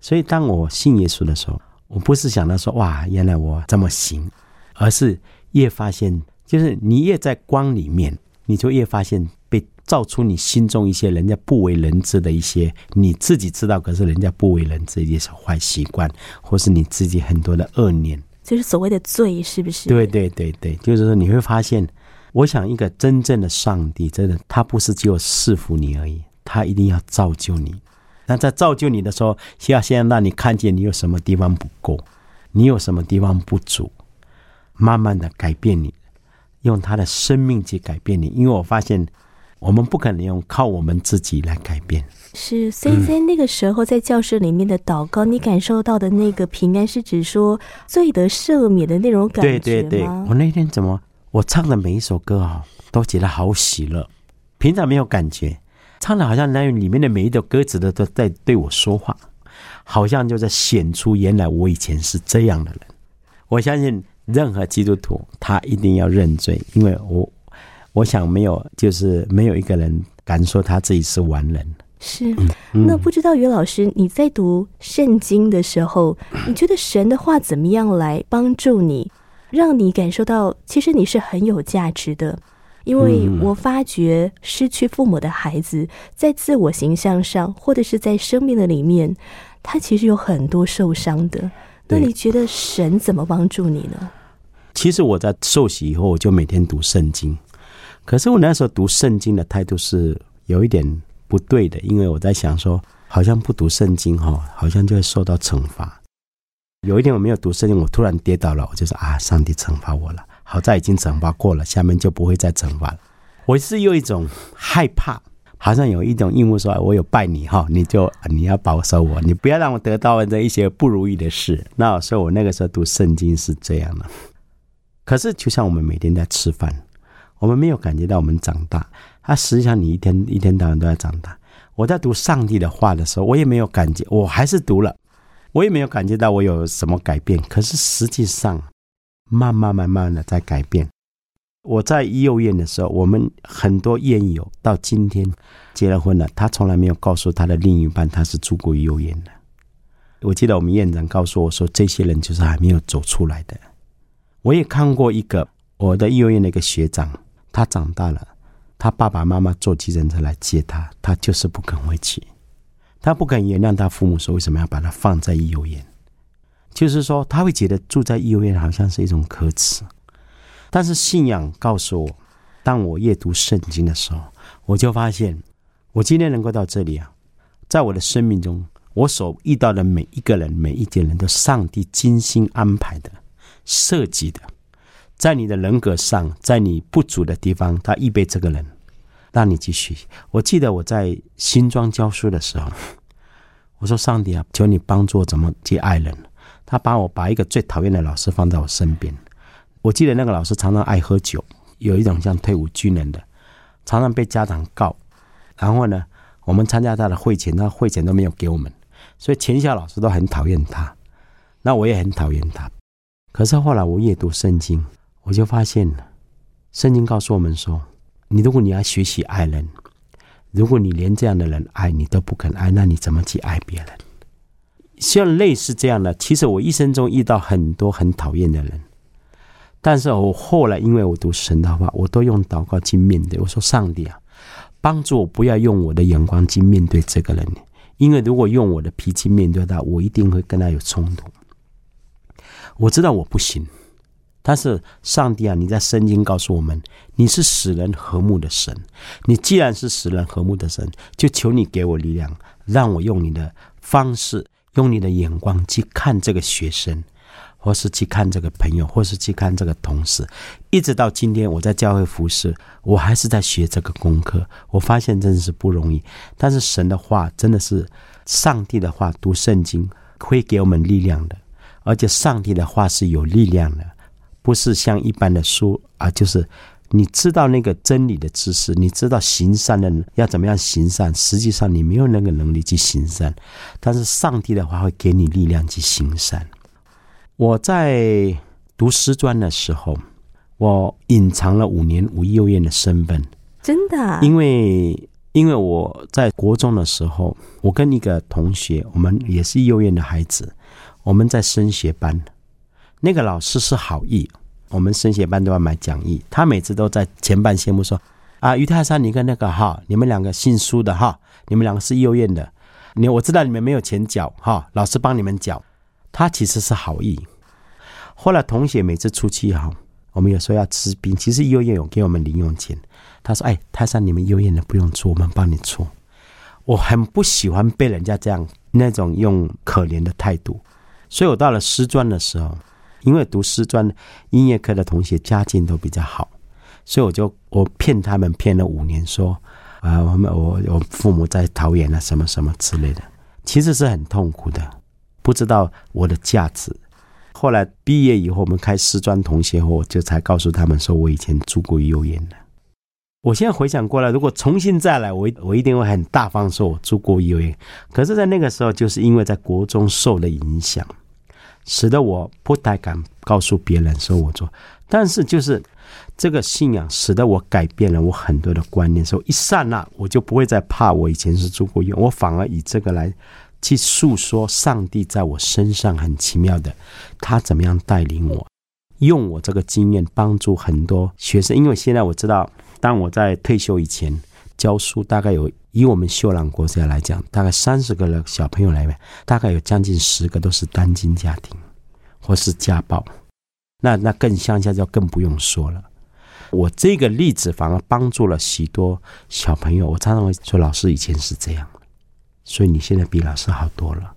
所以当我信耶稣的时候，我不是想到说哇，原来我这么行，而是越发现，就是你越在光里面，你就越发现被照出你心中一些人家不为人知的一些你自己知道，可是人家不为人知的一些坏习惯，或是你自己很多的恶念。就是所谓的罪，是不是？对对对对，就是说你会发现，我想一个真正的上帝，真的他不是只有赐福你而已，他一定要造就你。那在造就你的时候，需要先让你看见你有什么地方不够，你有什么地方不足，慢慢的改变你，用他的生命去改变你。因为我发现，我们不可能用靠我们自己来改变。是，所以在那个时候，在教室里面的祷告，你感受到的那个平安，是指说罪得赦免的那种感觉对对对，我那天怎么我唱的每一首歌啊，都觉得好喜乐，平常没有感觉，唱的好像那里面的每一首歌词的都在对我说话，好像就在显出原来我以前是这样的人。我相信任何基督徒他一定要认罪，因为我我想没有就是没有一个人敢说他自己是完人。是。嗯那不知道于老师，你在读圣经的时候，你觉得神的话怎么样来帮助你，让你感受到其实你是很有价值的？因为嗯我发觉失去父母的孩子，在自我形象上，或者是在生命的里面，他其实有很多受伤的。那你觉得神怎么帮助你呢？其实我在受洗以后，我就每天读圣经。可是我那时候读圣经的态度是有一点不对的，因为我在想说，好像不读圣经哈，好像就会受到惩罚。有一天我没有读圣经，我突然跌倒了，我就说啊，上帝惩罚我了。好在已经惩罚过了，下面就不会再惩罚了。我是有一种害怕，好像有一种义务说，我有拜你哈，你就你要保守我，你不要让我得到这一些不如意的事。那所以，我那个时候读圣经是这样的。可是，就像我们每天在吃饭，我们没有感觉到我们长大。他实际上，你一天一天到晚都在长大。我在读上帝的话的时候，我也没有感觉，我还是读了，我也没有感觉到我有什么改变。可是实际上，慢慢慢慢的在改变。我在幼院的时候，我们很多院友到今天结了婚了，他从来没有告诉他的另一半他是住过幼院的。我记得我们院长告诉我说，这些人就是还没有走出来的。我也看过一个我的幼儿园的一个学长，他长大了，他爸爸妈妈坐计程车来接他，他就是不肯回去，他不肯原谅他父母，说为什么要把他放在幼儿园？就是说他会觉得住在幼儿园好像是一种可耻。但是信仰告诉我，当我阅读圣经的时候，我就发现，我今天能够到这里啊，在我的生命中，我所遇到的每一个人、每一件人都上帝精心安排的、设计的，在你的人格上，在你不足的地方，他预备这个人，让你继续。我记得我在新庄教书的时候，我说：“上帝啊，求你帮助我怎么接爱人。”他把我把一个最讨厌的老师放在我身边。我记得那个老师常常爱喝酒，有一种像退伍军人的，常常被家长告。然后呢，我们参加他的会前，他会前都没有给我们，所以全校老师都很讨厌他。那我也很讨厌他。可是后来我阅读圣经，我就发现了，圣经告诉我们说，你如果你要学习爱人，如果你连这样的人爱你都不肯爱，那你怎么去爱别人？像类似这样的，其实我一生中遇到很多很讨厌的人。但是我后来，因为我读神的话，我都用祷告去面对。我说：“上帝啊，帮助我不要用我的眼光去面对这个人，因为如果用我的脾气面对他，我一定会跟他有冲突。我知道我不行，但是上帝啊，你在圣经告诉我们，你是使人和睦的神。你既然是使人和睦的神，就求你给我力量，让我用你的方式，用你的眼光去看这个学生。”或是去看这个朋友，或是去看这个同事，一直到今天，我在教会服侍，我还是在学这个功课。我发现真的是不容易，但是神的话真的是上帝的话，读圣经会给我们力量的，而且上帝的话是有力量的，不是像一般的书啊，就是你知道那个真理的知识，你知道行善的要怎么样行善，实际上你没有那个能力去行善，但是上帝的话会给你力量去行善。我在读师专的时候，我隐藏了五年无幼院的身份，真的。因为因为我在国中的时候，我跟一个同学，我们也是幼院的孩子，我们在升学班，那个老师是好意，我们升学班都要买讲义，他每次都在前半节目说：“啊，于泰山，你跟那个哈，你们两个姓苏的哈，你们两个是幼院的，你我知道你们没有钱缴哈，老师帮你们缴。”他其实是好意。后来同学每次出去哈，我们有时候要吃冰，其实幼儿园有给我们零用钱。他说：“哎，泰山，你们幼儿园的不用出，我们帮你出。”我很不喜欢被人家这样那种用可怜的态度，所以我到了师专的时候，因为读师专音乐科的同学家境都比较好，所以我就我骗他们骗了五年，说啊，我们我我父母在桃园啊，什么什么之类的，其实是很痛苦的。不知道我的价值。后来毕业以后，我们开师专同学后，我就才告诉他们说，我以前住过幼儿园的。我现在回想过来，如果重新再来，我我一定会很大方说，我住过幼儿园。可是，在那个时候，就是因为在国中受了影响，使得我不太敢告诉别人说我做。但是，就是这个信仰，使得我改变了我很多的观念。说一刹那，我就不会再怕我以前是住过院，我反而以这个来。去诉说上帝在我身上很奇妙的，他怎么样带领我，用我这个经验帮助很多学生。因为现在我知道，当我在退休以前教书，大概有以我们秀朗国家来讲，大概三十个的小朋友来面，大概有将近十个都是单亲家庭或是家暴。那那更乡下就更不用说了。我这个例子反而帮助了许多小朋友。我常常会说，老师以前是这样。所以你现在比老师好多了，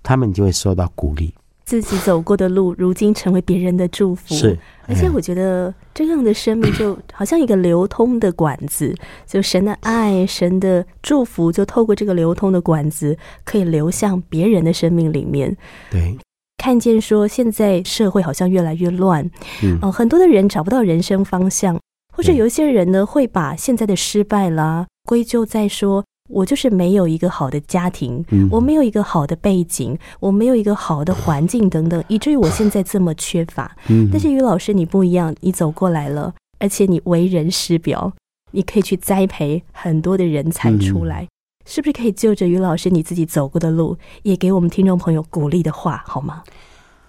他们就会受到鼓励。自己走过的路，如今成为别人的祝福。是，而且我觉得这样的生命就好像一个流通的管子，就神的爱、神的祝福，就透过这个流通的管子，可以流向别人的生命里面。对，看见说现在社会好像越来越乱，嗯，哦，很多的人找不到人生方向，或者有一些人呢，会把现在的失败啦归咎在说。我就是没有一个好的家庭，我没有一个好的背景，我没有一个好的环境等等，以至于我现在这么缺乏。但是于老师你不一样，你走过来了，而且你为人师表，你可以去栽培很多的人才出来，是不是可以就着于老师你自己走过的路，也给我们听众朋友鼓励的话，好吗？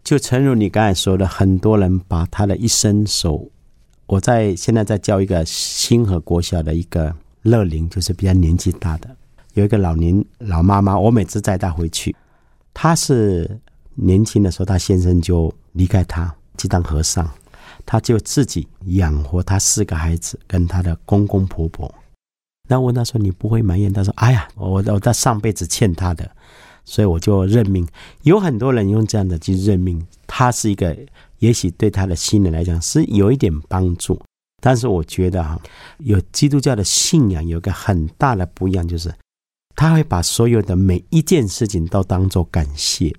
就诚如你刚才说的，很多人把他的一生所我在现在在教一个新河国小的一个乐龄，就是比较年纪大的，有一个老年老妈妈，我每次载她回去，她是年轻的时候，她先生就离开她去当和尚，她就自己养活她四个孩子跟她的公公婆婆。那问她说：“你不会埋怨？”她说：“哎呀，我我在上辈子欠她的，所以我就认命。”有很多人用这样的去认命，她是一个。也许对他的心人来讲是有一点帮助，但是我觉得哈，有基督教的信仰有个很大的不一样，就是他会把所有的每一件事情都当做感谢。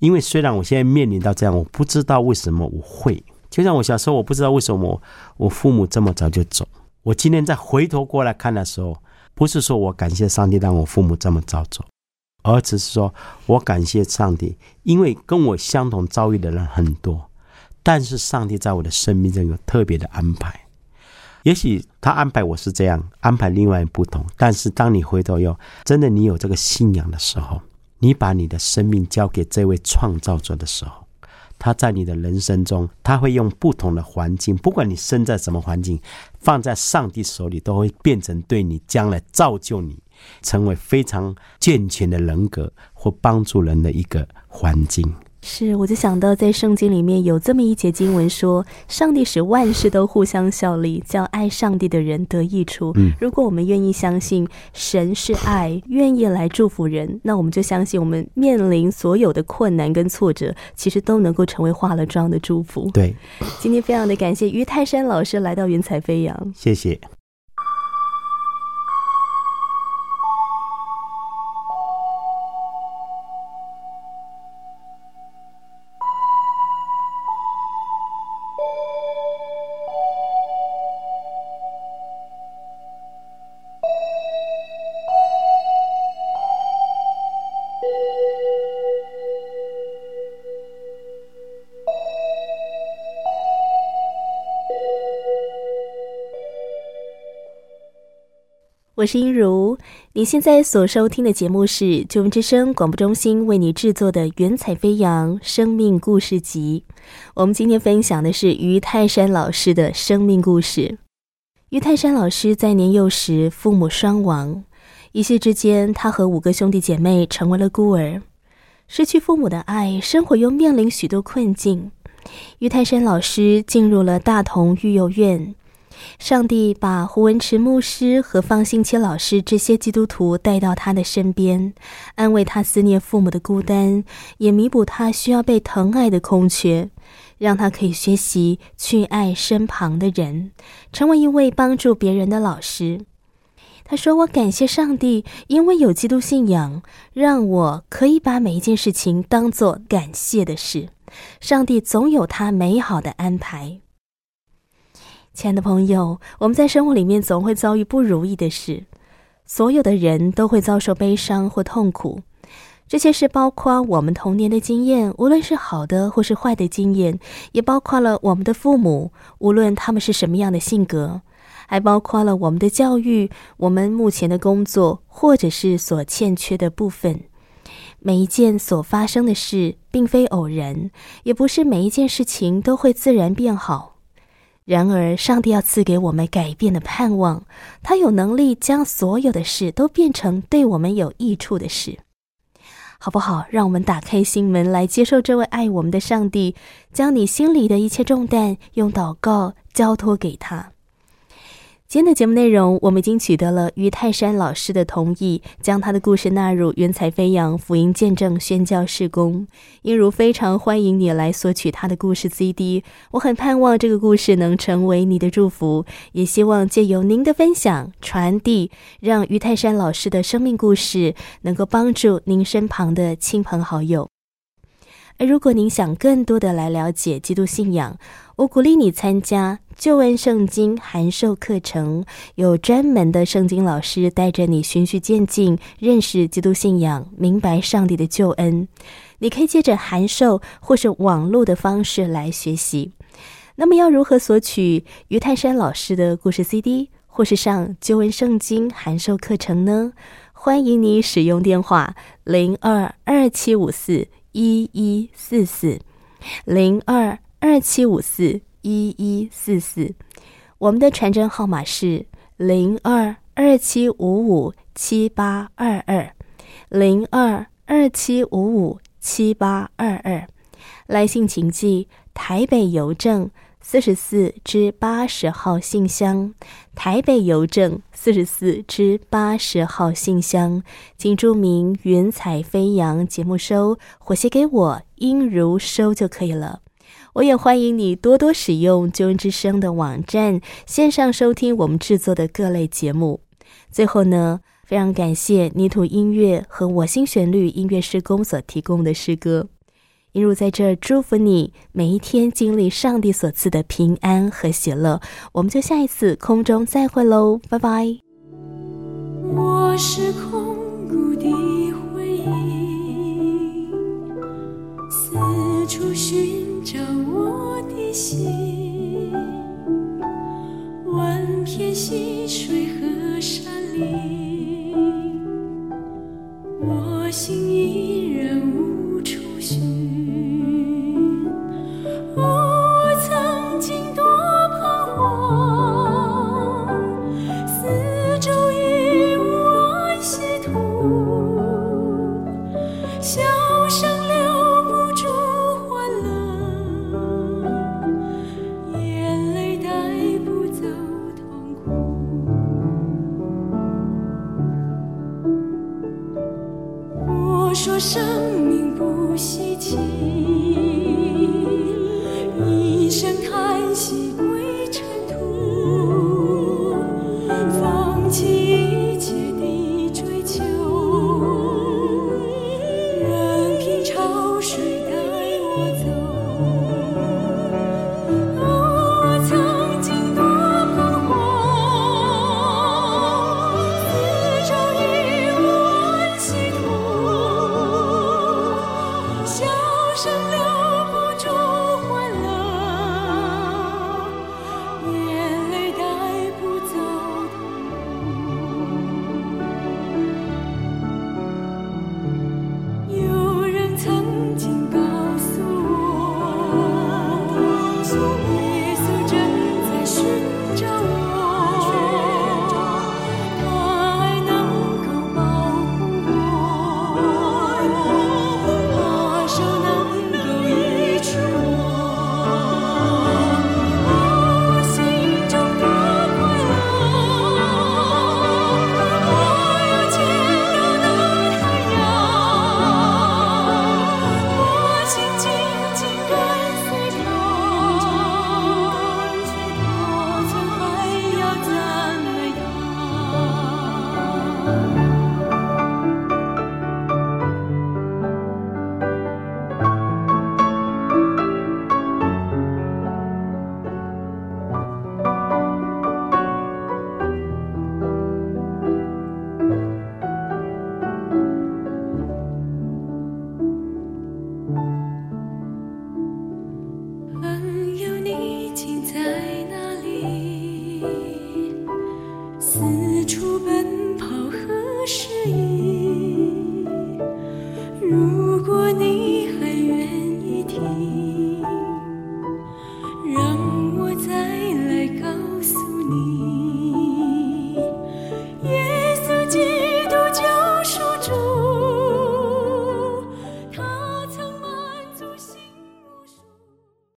因为虽然我现在面临到这样，我不知道为什么我会，就像我小时候，我不知道为什么我父母这么早就走。我今天再回头过来看的时候，不是说我感谢上帝让我父母这么早走，而只是说我感谢上帝，因为跟我相同遭遇的人很多。但是上帝在我的生命中有特别的安排，也许他安排我是这样，安排另外不同。但是当你回头又真的你有这个信仰的时候，你把你的生命交给这位创造者的时候，他在你的人生中，他会用不同的环境，不管你生在什么环境，放在上帝手里，都会变成对你将来造就你成为非常健全的人格或帮助人的一个环境。是，我就想到在圣经里面有这么一节经文说，上帝使万事都互相效力，叫爱上帝的人得益处。嗯，如果我们愿意相信神是爱，愿意来祝福人，那我们就相信我们面临所有的困难跟挫折，其实都能够成为化了妆的祝福。对，今天非常的感谢于泰山老师来到云彩飞扬，谢谢。我是音如，你现在所收听的节目是九文之声广播中心为你制作的《云彩飞扬生命故事集》。我们今天分享的是于泰山老师的生命故事。于泰山老师在年幼时父母双亡，一夕之间，他和五个兄弟姐妹成为了孤儿，失去父母的爱，生活又面临许多困境。于泰山老师进入了大同育幼院。上帝把胡文池牧师和方兴奇老师这些基督徒带到他的身边，安慰他思念父母的孤单，也弥补他需要被疼爱的空缺，让他可以学习去爱身旁的人，成为一位帮助别人的老师。他说：“我感谢上帝，因为有基督信仰，让我可以把每一件事情当做感谢的事。上帝总有他美好的安排。”亲爱的朋友，我们在生活里面总会遭遇不如意的事，所有的人都会遭受悲伤或痛苦。这些事包括我们童年的经验，无论是好的或是坏的经验，也包括了我们的父母，无论他们是什么样的性格，还包括了我们的教育、我们目前的工作，或者是所欠缺的部分。每一件所发生的事，并非偶然，也不是每一件事情都会自然变好。然而，上帝要赐给我们改变的盼望，他有能力将所有的事都变成对我们有益处的事，好不好？让我们打开心门来接受这位爱我们的上帝，将你心里的一切重担用祷告交托给他。今天的节目内容，我们已经取得了于泰山老师的同意，将他的故事纳入“云彩飞扬福音见证宣教事工”。英如非常欢迎你来索取他的故事 CD，我很盼望这个故事能成为你的祝福，也希望借由您的分享传递，让于泰山老师的生命故事能够帮助您身旁的亲朋好友。而如果您想更多的来了解基督信仰，我鼓励你参加旧恩圣经函授课程，有专门的圣经老师带着你循序渐进认识基督信仰，明白上帝的救恩。你可以借着函授或是网络的方式来学习。那么要如何索取于泰山老师的故事 CD，或是上旧恩圣经函授课程呢？欢迎你使用电话零二二七五四。一一四四零二二七五四一一四四。我们的传真号码是零二二七五五七八二二零二二七五五七八二二。来信请寄台北邮政。四十四至八十号信箱，台北邮政四十四至八十号信箱，请注明“云彩飞扬”节目收，或写给我音如收就可以了。我也欢迎你多多使用救恩之声的网站，线上收听我们制作的各类节目。最后呢，非常感谢泥土音乐和我心旋律音乐施工所提供的诗歌。一如在这祝福你，每一天经历上帝所赐的平安和喜乐。我们就下一次空中再会喽，拜拜。我是空谷的回忆，四处寻找我的心，万片溪水和山林，我心依然无处寻。我曾经多彷徨，四周已无安息土，笑声留不住欢乐，眼泪带不走痛苦。我说生命不息